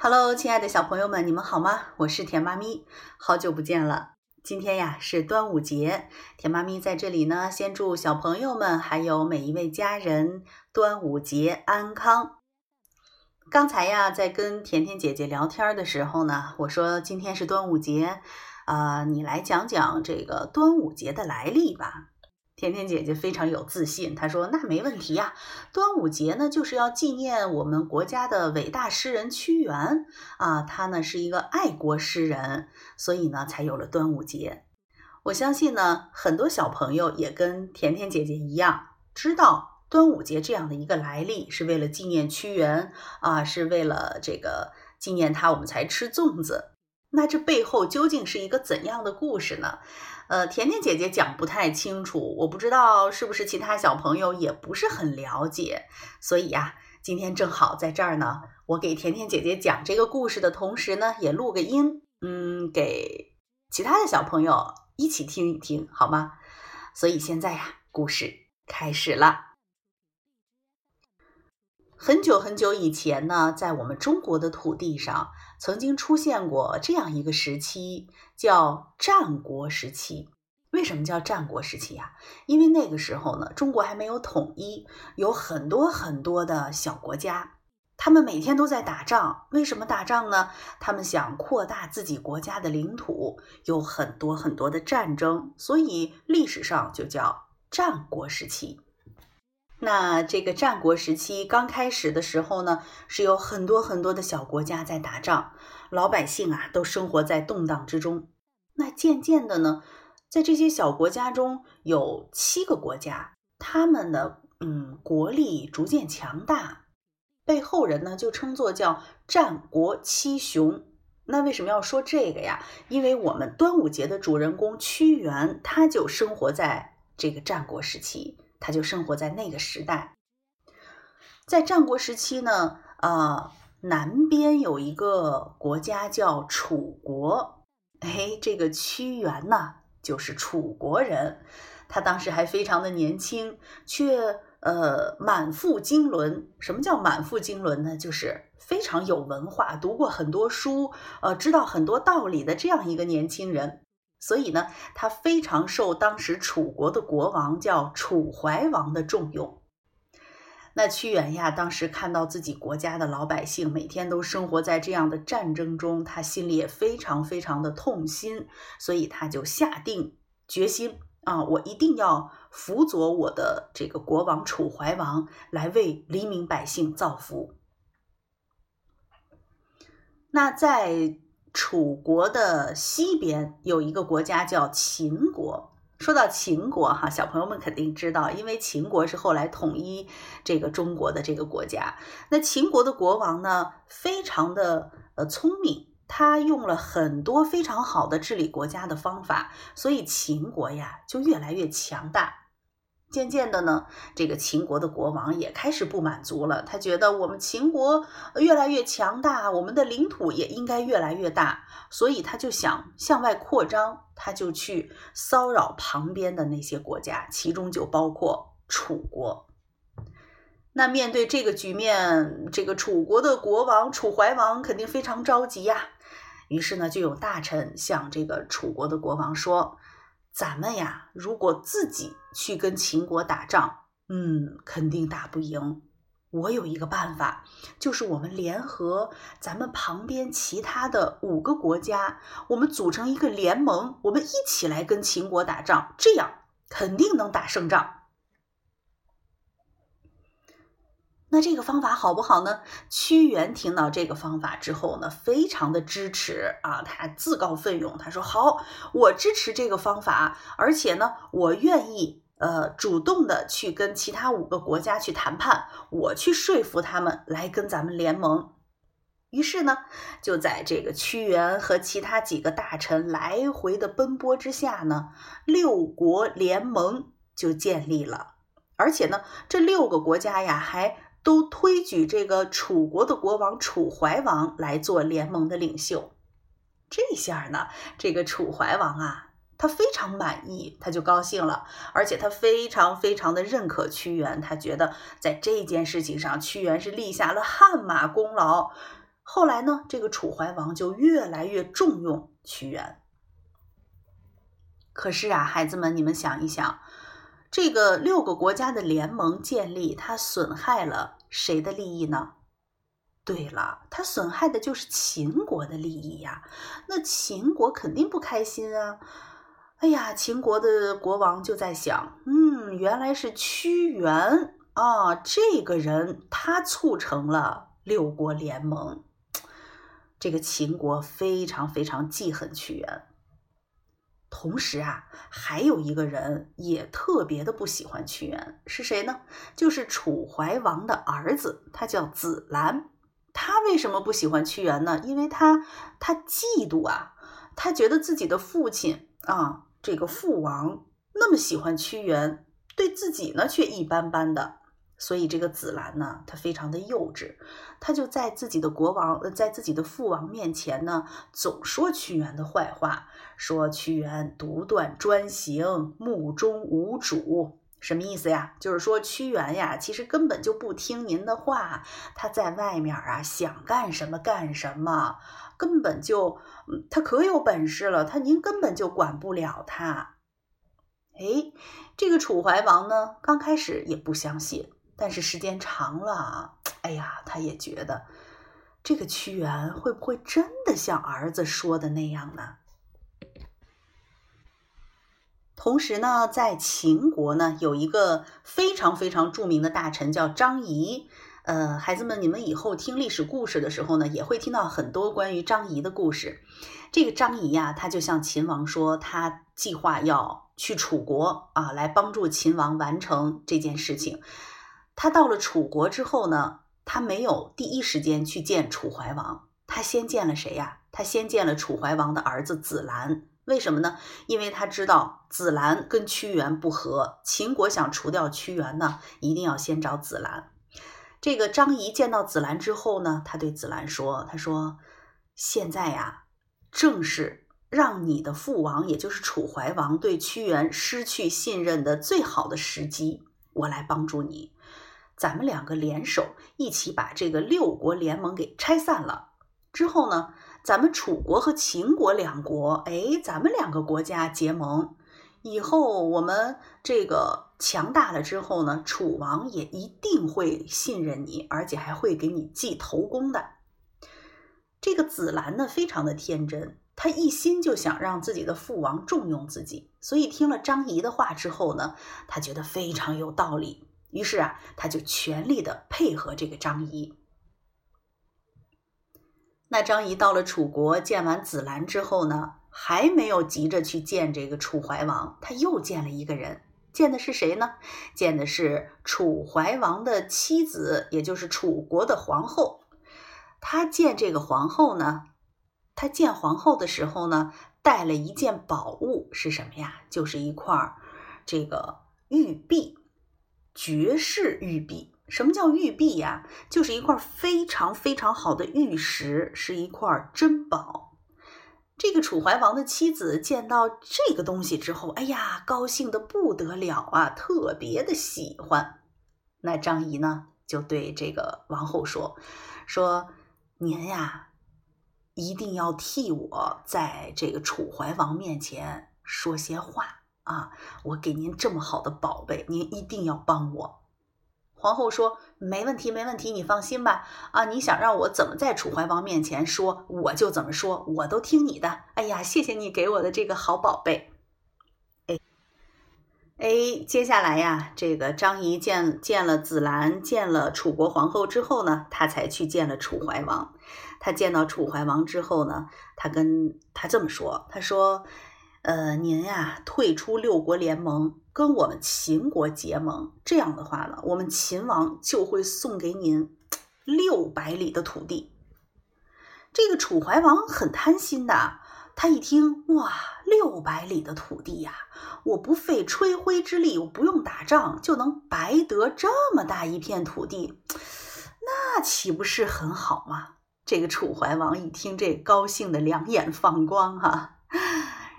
Hello，亲爱的小朋友们，你们好吗？我是甜妈咪，好久不见了。今天呀是端午节，甜妈咪在这里呢，先祝小朋友们还有每一位家人端午节安康。刚才呀在跟甜甜姐姐聊天的时候呢，我说今天是端午节，啊，你来讲讲这个端午节的来历吧。甜甜姐姐非常有自信，她说：“那没问题呀，端午节呢就是要纪念我们国家的伟大诗人屈原啊，他呢是一个爱国诗人，所以呢才有了端午节。我相信呢，很多小朋友也跟甜甜姐姐一样，知道端午节这样的一个来历，是为了纪念屈原啊，是为了这个纪念他，我们才吃粽子。那这背后究竟是一个怎样的故事呢？”呃，甜甜姐姐讲不太清楚，我不知道是不是其他小朋友也不是很了解，所以呀，今天正好在这儿呢，我给甜甜姐姐讲这个故事的同时呢，也录个音，嗯，给其他的小朋友一起听一听，好吗？所以现在呀，故事开始了。很久很久以前呢，在我们中国的土地上，曾经出现过这样一个时期。叫战国时期，为什么叫战国时期呀？因为那个时候呢，中国还没有统一，有很多很多的小国家，他们每天都在打仗。为什么打仗呢？他们想扩大自己国家的领土，有很多很多的战争，所以历史上就叫战国时期。那这个战国时期刚开始的时候呢，是有很多很多的小国家在打仗，老百姓啊都生活在动荡之中。那渐渐的呢，在这些小国家中有七个国家，他们的嗯国力逐渐强大，被后人呢就称作叫战国七雄。那为什么要说这个呀？因为我们端午节的主人公屈原，他就生活在这个战国时期。他就生活在那个时代，在战国时期呢，啊，南边有一个国家叫楚国，哎，这个屈原呢就是楚国人，他当时还非常的年轻，却呃满腹经纶。什么叫满腹经纶呢？就是非常有文化，读过很多书，呃，知道很多道理的这样一个年轻人。所以呢，他非常受当时楚国的国王叫楚怀王的重用。那屈原呀，当时看到自己国家的老百姓每天都生活在这样的战争中，他心里也非常非常的痛心，所以他就下定决心啊，我一定要辅佐我的这个国王楚怀王，来为黎民百姓造福。那在。楚国的西边有一个国家叫秦国。说到秦国，哈，小朋友们肯定知道，因为秦国是后来统一这个中国的这个国家。那秦国的国王呢，非常的呃聪明，他用了很多非常好的治理国家的方法，所以秦国呀就越来越强大。渐渐的呢，这个秦国的国王也开始不满足了。他觉得我们秦国越来越强大，我们的领土也应该越来越大，所以他就想向外扩张。他就去骚扰旁边的那些国家，其中就包括楚国。那面对这个局面，这个楚国的国王楚怀王肯定非常着急呀。于是呢，就有大臣向这个楚国的国王说。咱们呀，如果自己去跟秦国打仗，嗯，肯定打不赢。我有一个办法，就是我们联合咱们旁边其他的五个国家，我们组成一个联盟，我们一起来跟秦国打仗，这样肯定能打胜仗。那这个方法好不好呢？屈原听到这个方法之后呢，非常的支持啊，他自告奋勇，他说：“好，我支持这个方法，而且呢，我愿意呃主动的去跟其他五个国家去谈判，我去说服他们来跟咱们联盟。”于是呢，就在这个屈原和其他几个大臣来回的奔波之下呢，六国联盟就建立了，而且呢，这六个国家呀还。都推举这个楚国的国王楚怀王来做联盟的领袖，这下呢，这个楚怀王啊，他非常满意，他就高兴了，而且他非常非常的认可屈原，他觉得在这件事情上，屈原是立下了汗马功劳。后来呢，这个楚怀王就越来越重用屈原。可是啊，孩子们，你们想一想，这个六个国家的联盟建立，它损害了谁的利益呢？对了，它损害的就是秦国的利益呀。那秦国肯定不开心啊。哎呀，秦国的国王就在想，嗯，原来是屈原啊，这个人他促成了六国联盟。这个秦国非常非常记恨屈原。同时啊，还有一个人也特别的不喜欢屈原，是谁呢？就是楚怀王的儿子，他叫子兰。他为什么不喜欢屈原呢？因为他他嫉妒啊，他觉得自己的父亲啊，这个父王那么喜欢屈原，对自己呢却一般般的。所以这个子兰呢，他非常的幼稚，他就在自己的国王，呃，在自己的父王面前呢，总说屈原的坏话，说屈原独断专行，目中无主，什么意思呀？就是说屈原呀，其实根本就不听您的话，他在外面啊，想干什么干什么，根本就，他可有本事了，他您根本就管不了他。哎，这个楚怀王呢，刚开始也不相信。但是时间长了，哎呀，他也觉得这个屈原会不会真的像儿子说的那样呢？同时呢，在秦国呢，有一个非常非常著名的大臣叫张仪。呃，孩子们，你们以后听历史故事的时候呢，也会听到很多关于张仪的故事。这个张仪呀，他就向秦王说，他计划要去楚国啊，来帮助秦王完成这件事情。他到了楚国之后呢，他没有第一时间去见楚怀王，他先见了谁呀？他先见了楚怀王的儿子子兰。为什么呢？因为他知道子兰跟屈原不和，秦国想除掉屈原呢，一定要先找子兰。这个张仪见到子兰之后呢，他对子兰说：“他说，现在呀，正是让你的父王，也就是楚怀王对屈原失去信任的最好的时机，我来帮助你。”咱们两个联手，一起把这个六国联盟给拆散了。之后呢，咱们楚国和秦国两国，哎，咱们两个国家结盟。以后我们这个强大了之后呢，楚王也一定会信任你，而且还会给你记头功的。这个子兰呢，非常的天真，他一心就想让自己的父王重用自己，所以听了张仪的话之后呢，他觉得非常有道理。于是啊，他就全力的配合这个张仪。那张仪到了楚国，见完子兰之后呢，还没有急着去见这个楚怀王，他又见了一个人，见的是谁呢？见的是楚怀王的妻子，也就是楚国的皇后。他见这个皇后呢，他见皇后的时候呢，带了一件宝物，是什么呀？就是一块这个玉璧。绝世玉璧，什么叫玉璧呀？就是一块非常非常好的玉石，是一块珍宝。这个楚怀王的妻子见到这个东西之后，哎呀，高兴的不得了啊，特别的喜欢。那张仪呢，就对这个王后说：“说您呀，一定要替我在这个楚怀王面前说些话。”啊！我给您这么好的宝贝，您一定要帮我。皇后说：“没问题，没问题，你放心吧。啊，你想让我怎么在楚怀王面前说，我就怎么说，我都听你的。哎呀，谢谢你给我的这个好宝贝。”哎哎，接下来呀，这个张仪见见了紫兰，见了楚国皇后之后呢，他才去见了楚怀王。他见到楚怀王之后呢，他跟他这么说：“他说。”呃，您呀，退出六国联盟，跟我们秦国结盟，这样的话呢，我们秦王就会送给您六百里的土地。这个楚怀王很贪心的，他一听，哇，六百里的土地呀，我不费吹灰之力，我不用打仗就能白得这么大一片土地，那岂不是很好吗？这个楚怀王一听，这高兴的两眼放光哈。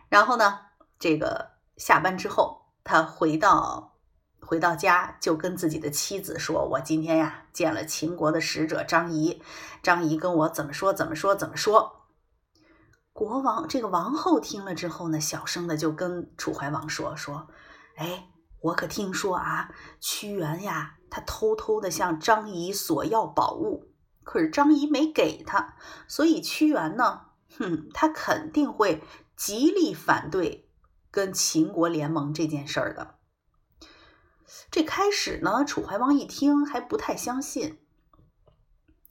然后呢，这个下班之后，他回到回到家就跟自己的妻子说：“我今天呀见了秦国的使者张仪，张仪跟我怎么说怎么说怎么说。”国王这个王后听了之后呢，小声的就跟楚怀王说：“说，哎，我可听说啊，屈原呀，他偷偷的向张仪索要宝物，可是张仪没给他，所以屈原呢，哼，他肯定会极力反对跟秦国联盟这件事儿的。”这开始呢，楚怀王一听还不太相信。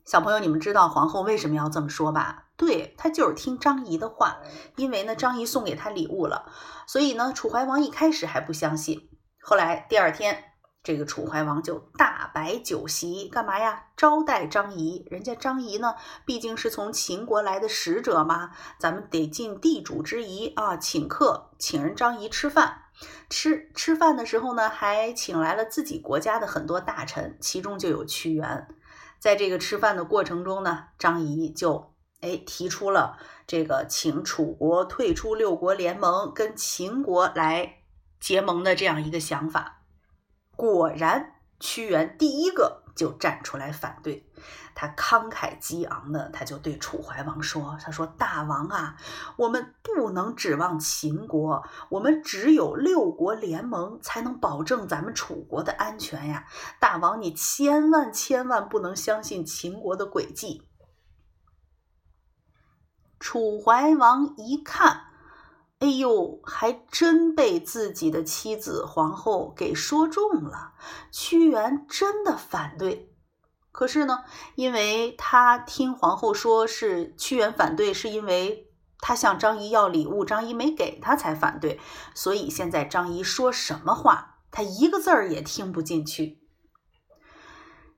小朋友，你们知道皇后为什么要这么说吧？对，她就是听张仪的话，因为呢，张仪送给她礼物了，所以呢，楚怀王一开始还不相信。后来第二天，这个楚怀王就大摆酒席，干嘛呀？招待张仪。人家张仪呢，毕竟是从秦国来的使者嘛，咱们得尽地主之谊啊，请客，请人张仪吃饭。吃吃饭的时候呢，还请来了自己国家的很多大臣，其中就有屈原。在这个吃饭的过程中呢，张仪就哎提出了这个请楚国退出六国联盟，跟秦国来结盟的这样一个想法。果然，屈原第一个。就站出来反对，他慷慨激昂的，他就对楚怀王说：“他说大王啊，我们不能指望秦国，我们只有六国联盟才能保证咱们楚国的安全呀！大王，你千万千万不能相信秦国的诡计。”楚怀王一看。哎呦，还真被自己的妻子皇后给说中了。屈原真的反对，可是呢，因为他听皇后说是屈原反对，是因为他向张仪要礼物，张仪没给他才反对，所以现在张仪说什么话，他一个字儿也听不进去。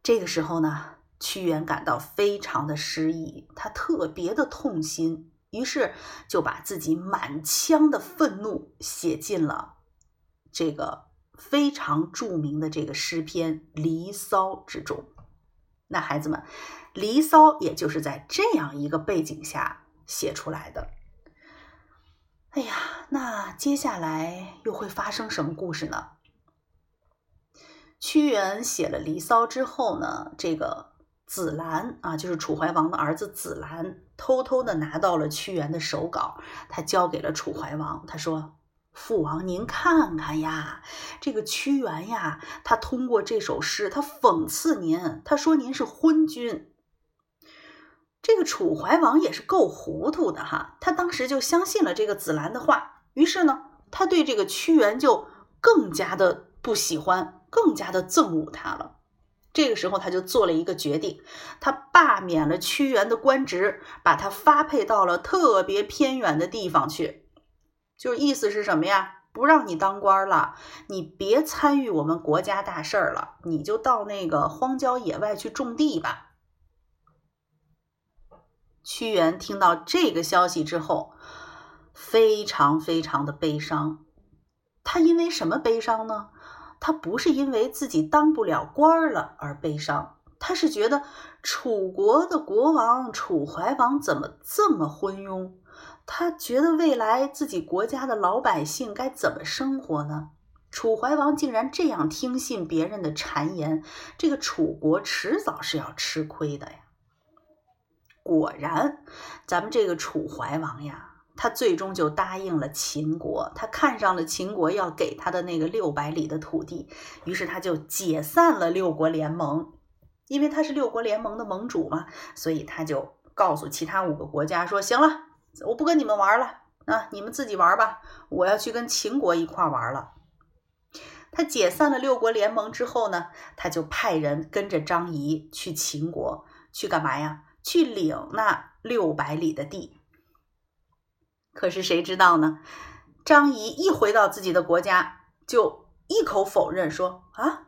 这个时候呢，屈原感到非常的失意，他特别的痛心。于是就把自己满腔的愤怒写进了这个非常著名的这个诗篇《离骚》之中。那孩子们，《离骚》也就是在这样一个背景下写出来的。哎呀，那接下来又会发生什么故事呢？屈原写了《离骚》之后呢，这个。子兰啊，就是楚怀王的儿子子兰，偷偷的拿到了屈原的手稿，他交给了楚怀王。他说：“父王，您看看呀，这个屈原呀，他通过这首诗，他讽刺您，他说您是昏君。”这个楚怀王也是够糊涂的哈，他当时就相信了这个子兰的话，于是呢，他对这个屈原就更加的不喜欢，更加的憎恶他了。这个时候，他就做了一个决定，他罢免了屈原的官职，把他发配到了特别偏远的地方去。就是意思是什么呀？不让你当官了，你别参与我们国家大事儿了，你就到那个荒郊野外去种地吧。屈原听到这个消息之后，非常非常的悲伤。他因为什么悲伤呢？他不是因为自己当不了官了而悲伤，他是觉得楚国的国王楚怀王怎么这么昏庸？他觉得未来自己国家的老百姓该怎么生活呢？楚怀王竟然这样听信别人的谗言，这个楚国迟早是要吃亏的呀！果然，咱们这个楚怀王呀。他最终就答应了秦国，他看上了秦国要给他的那个六百里的土地，于是他就解散了六国联盟，因为他是六国联盟的盟主嘛，所以他就告诉其他五个国家说：“行了，我不跟你们玩了，啊，你们自己玩吧，我要去跟秦国一块玩了。”他解散了六国联盟之后呢，他就派人跟着张仪去秦国去干嘛呀？去领那六百里的地。可是谁知道呢？张仪一回到自己的国家，就一口否认说：“啊，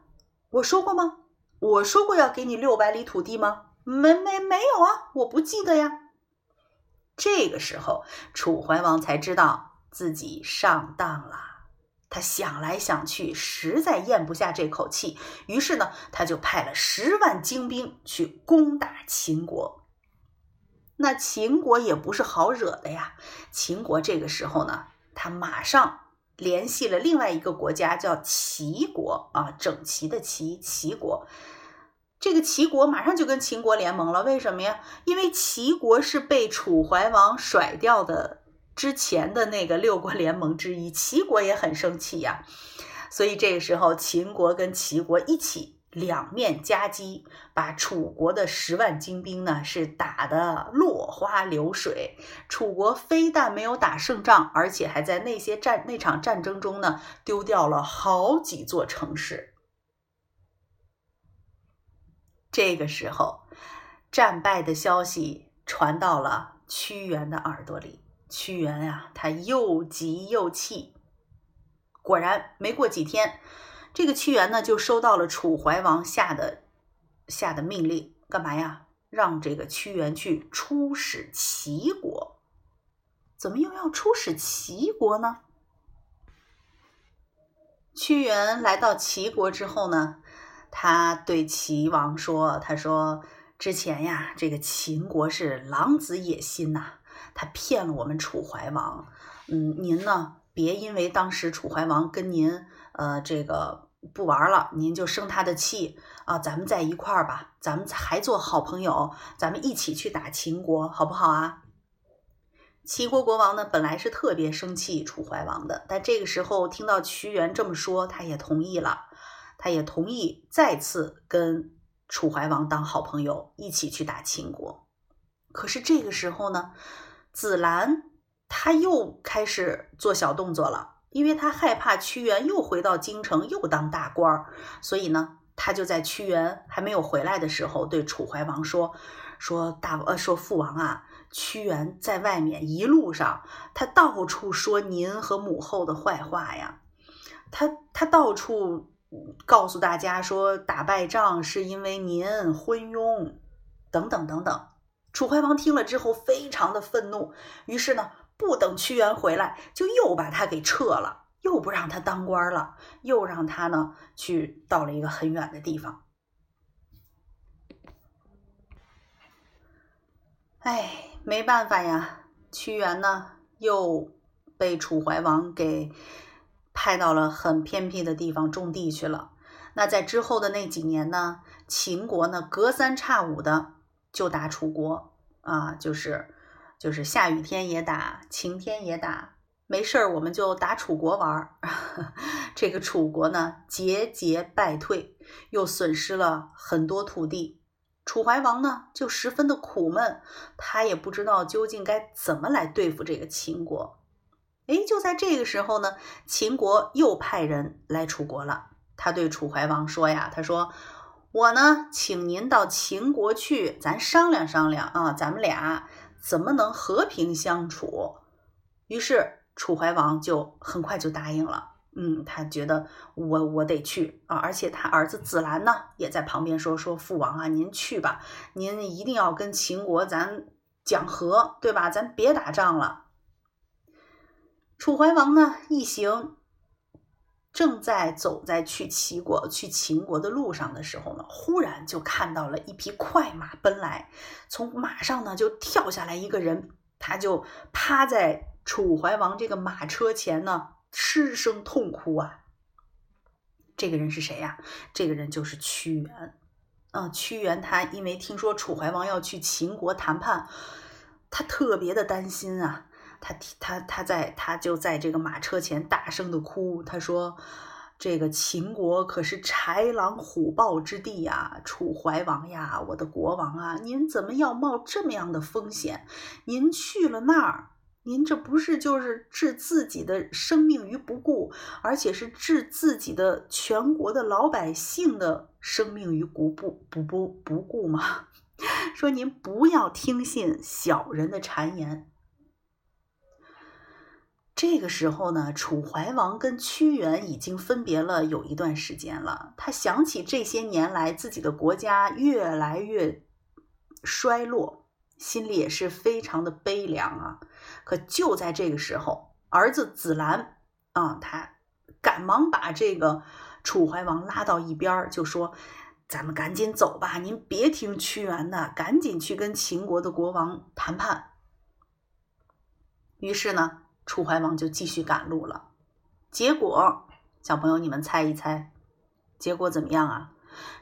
我说过吗？我说过要给你六百里土地吗？没没没有啊，我不记得呀。”这个时候，楚怀王才知道自己上当了。他想来想去，实在咽不下这口气，于是呢，他就派了十万精兵去攻打秦国。那秦国也不是好惹的呀。秦国这个时候呢，他马上联系了另外一个国家，叫齐国啊，整齐的齐，齐国。这个齐国马上就跟秦国联盟了，为什么呀？因为齐国是被楚怀王甩掉的之前的那个六国联盟之一，齐国也很生气呀。所以这个时候，秦国跟齐国一起两面夹击，把楚国的十万精兵呢是打得落花流水。楚国非但没有打胜仗，而且还在那些战那场战争中呢丢掉了好几座城市。这个时候，战败的消息传到了屈原的耳朵里。屈原呀，他又急又气。果然，没过几天，这个屈原呢，就收到了楚怀王下的下的命令，干嘛呀？让这个屈原去出使齐国。怎么又要出使齐国呢？屈原来到齐国之后呢？他对齐王说：“他说之前呀，这个秦国是狼子野心呐，他骗了我们楚怀王。嗯，您呢，别因为当时楚怀王跟您呃这个不玩了，您就生他的气啊。咱们在一块儿吧，咱们还做好朋友，咱们一起去打秦国，好不好啊？”齐国国王呢，本来是特别生气楚怀王的，但这个时候听到屈原这么说，他也同意了。他也同意再次跟楚怀王当好朋友，一起去打秦国。可是这个时候呢，子兰他又开始做小动作了，因为他害怕屈原又回到京城又当大官儿，所以呢，他就在屈原还没有回来的时候，对楚怀王说：“说大呃，说父王啊，屈原在外面一路上，他到处说您和母后的坏话呀，他他到处。”告诉大家说打败仗是因为您昏庸，等等等等。楚怀王听了之后非常的愤怒，于是呢，不等屈原回来，就又把他给撤了，又不让他当官了，又让他呢去到了一个很远的地方。哎，没办法呀，屈原呢又被楚怀王给。派到了很偏僻的地方种地去了。那在之后的那几年呢，秦国呢隔三差五的就打楚国啊，就是就是下雨天也打，晴天也打，没事儿我们就打楚国玩儿。这个楚国呢节节败退，又损失了很多土地。楚怀王呢就十分的苦闷，他也不知道究竟该怎么来对付这个秦国。哎，就在这个时候呢，秦国又派人来楚国了。他对楚怀王说呀：“他说，我呢，请您到秦国去，咱商量商量啊，咱们俩怎么能和平相处？”于是楚怀王就很快就答应了。嗯，他觉得我我得去啊，而且他儿子子兰呢也在旁边说：“说父王啊，您去吧，您一定要跟秦国咱讲和，对吧？咱别打仗了。”楚怀王呢一行正在走在去齐国、去秦国的路上的时候呢，忽然就看到了一匹快马奔来，从马上呢就跳下来一个人，他就趴在楚怀王这个马车前呢，失声痛哭啊。这个人是谁呀？这个人就是屈原。嗯，屈原他因为听说楚怀王要去秦国谈判，他特别的担心啊。他他他在他就在这个马车前大声的哭，他说：“这个秦国可是豺狼虎豹之地呀，楚怀王呀，我的国王啊，您怎么要冒这么样的风险？您去了那儿，您这不是就是置自己的生命于不顾，而且是置自己的全国的老百姓的生命于不不不不不顾吗？说您不要听信小人的谗言。”这个时候呢，楚怀王跟屈原已经分别了有一段时间了。他想起这些年来自己的国家越来越衰落，心里也是非常的悲凉啊。可就在这个时候，儿子子兰啊，他赶忙把这个楚怀王拉到一边就说：“咱们赶紧走吧，您别听屈原的，赶紧去跟秦国的国王谈判。”于是呢。楚怀王就继续赶路了。结果，小朋友你们猜一猜，结果怎么样啊？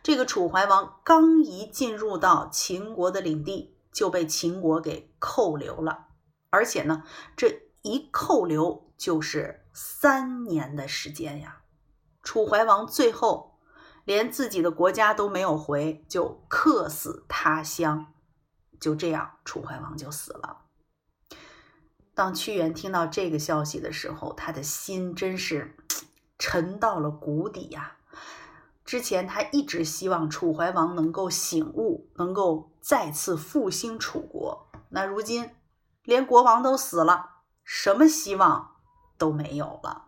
这个楚怀王刚一进入到秦国的领地，就被秦国给扣留了，而且呢，这一扣留就是三年的时间呀。楚怀王最后连自己的国家都没有回，就客死他乡。就这样，楚怀王就死了。当屈原听到这个消息的时候，他的心真是沉到了谷底呀。之前他一直希望楚怀王能够醒悟，能够再次复兴楚国。那如今连国王都死了，什么希望都没有了。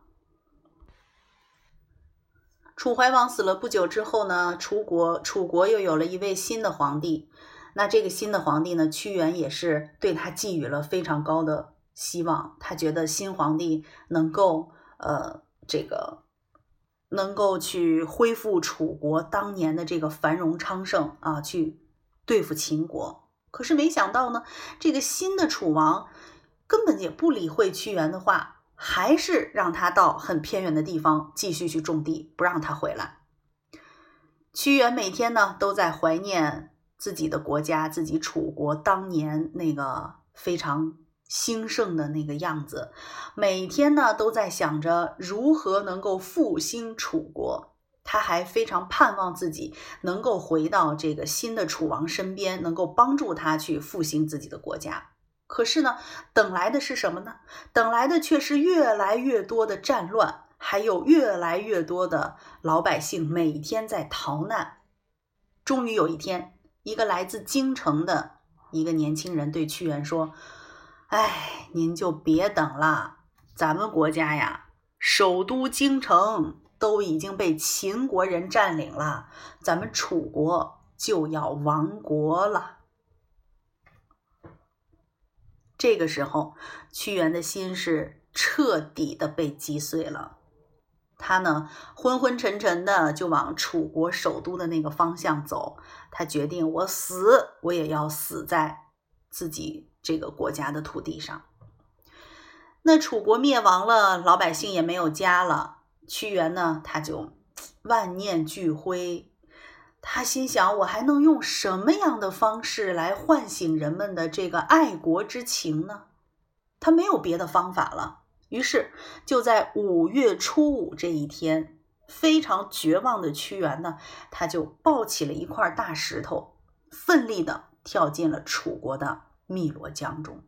楚怀王死了不久之后呢，楚国楚国又有了一位新的皇帝。那这个新的皇帝呢，屈原也是对他寄予了非常高的希望。他觉得新皇帝能够呃这个。能够去恢复楚国当年的这个繁荣昌盛啊，去对付秦国。可是没想到呢，这个新的楚王根本也不理会屈原的话，还是让他到很偏远的地方继续去种地，不让他回来。屈原每天呢都在怀念自己的国家，自己楚国当年那个非常。兴盛的那个样子，每天呢都在想着如何能够复兴楚国。他还非常盼望自己能够回到这个新的楚王身边，能够帮助他去复兴自己的国家。可是呢，等来的是什么呢？等来的却是越来越多的战乱，还有越来越多的老百姓每天在逃难。终于有一天，一个来自京城的一个年轻人对屈原说。哎，您就别等了，咱们国家呀，首都京城都已经被秦国人占领了，咱们楚国就要亡国了。这个时候，屈原的心是彻底的被击碎了，他呢昏昏沉沉的就往楚国首都的那个方向走，他决定，我死我也要死在自己。这个国家的土地上，那楚国灭亡了，老百姓也没有家了。屈原呢，他就万念俱灰。他心想：我还能用什么样的方式来唤醒人们的这个爱国之情呢？他没有别的方法了。于是，就在五月初五这一天，非常绝望的屈原呢，他就抱起了一块大石头，奋力的跳进了楚国的。汨罗江中，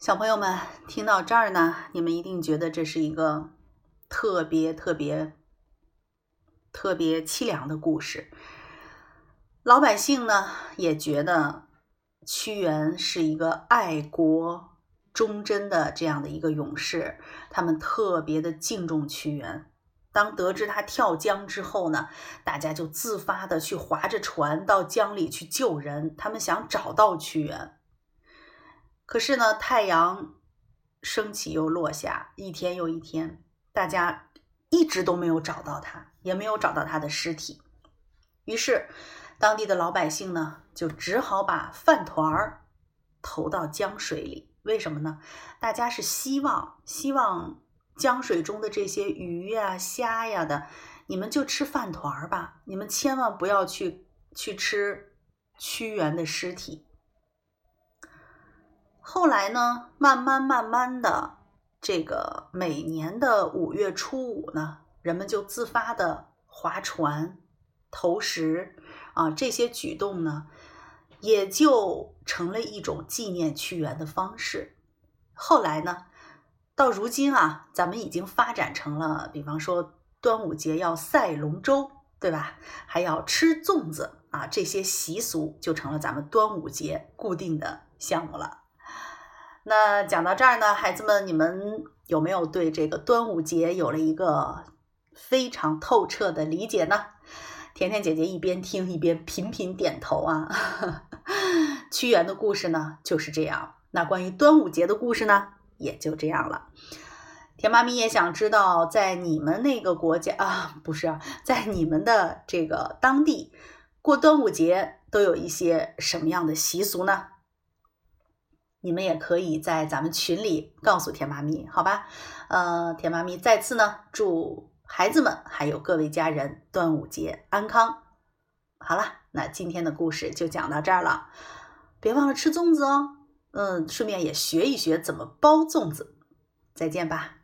小朋友们听到这儿呢，你们一定觉得这是一个特别特别特别凄凉的故事。老百姓呢也觉得屈原是一个爱国忠贞的这样的一个勇士，他们特别的敬重屈原。当得知他跳江之后呢，大家就自发的去划着船到江里去救人。他们想找到屈原，可是呢，太阳升起又落下，一天又一天，大家一直都没有找到他，也没有找到他的尸体。于是，当地的老百姓呢，就只好把饭团儿投到江水里。为什么呢？大家是希望，希望。江水中的这些鱼呀、虾呀的，你们就吃饭团儿吧，你们千万不要去去吃屈原的尸体。后来呢，慢慢慢慢的，这个每年的五月初五呢，人们就自发的划船、投石啊，这些举动呢，也就成了一种纪念屈原的方式。后来呢？到如今啊，咱们已经发展成了，比方说端午节要赛龙舟，对吧？还要吃粽子啊，这些习俗就成了咱们端午节固定的项目了。那讲到这儿呢，孩子们，你们有没有对这个端午节有了一个非常透彻的理解呢？甜甜姐姐一边听一边频频点头啊。屈原的故事呢就是这样。那关于端午节的故事呢？也就这样了。田妈咪也想知道，在你们那个国家啊，不是在你们的这个当地过端午节都有一些什么样的习俗呢？你们也可以在咱们群里告诉田妈咪，好吧？呃，田妈咪再次呢祝孩子们还有各位家人端午节安康。好了，那今天的故事就讲到这儿了，别忘了吃粽子哦。嗯，顺便也学一学怎么包粽子。再见吧。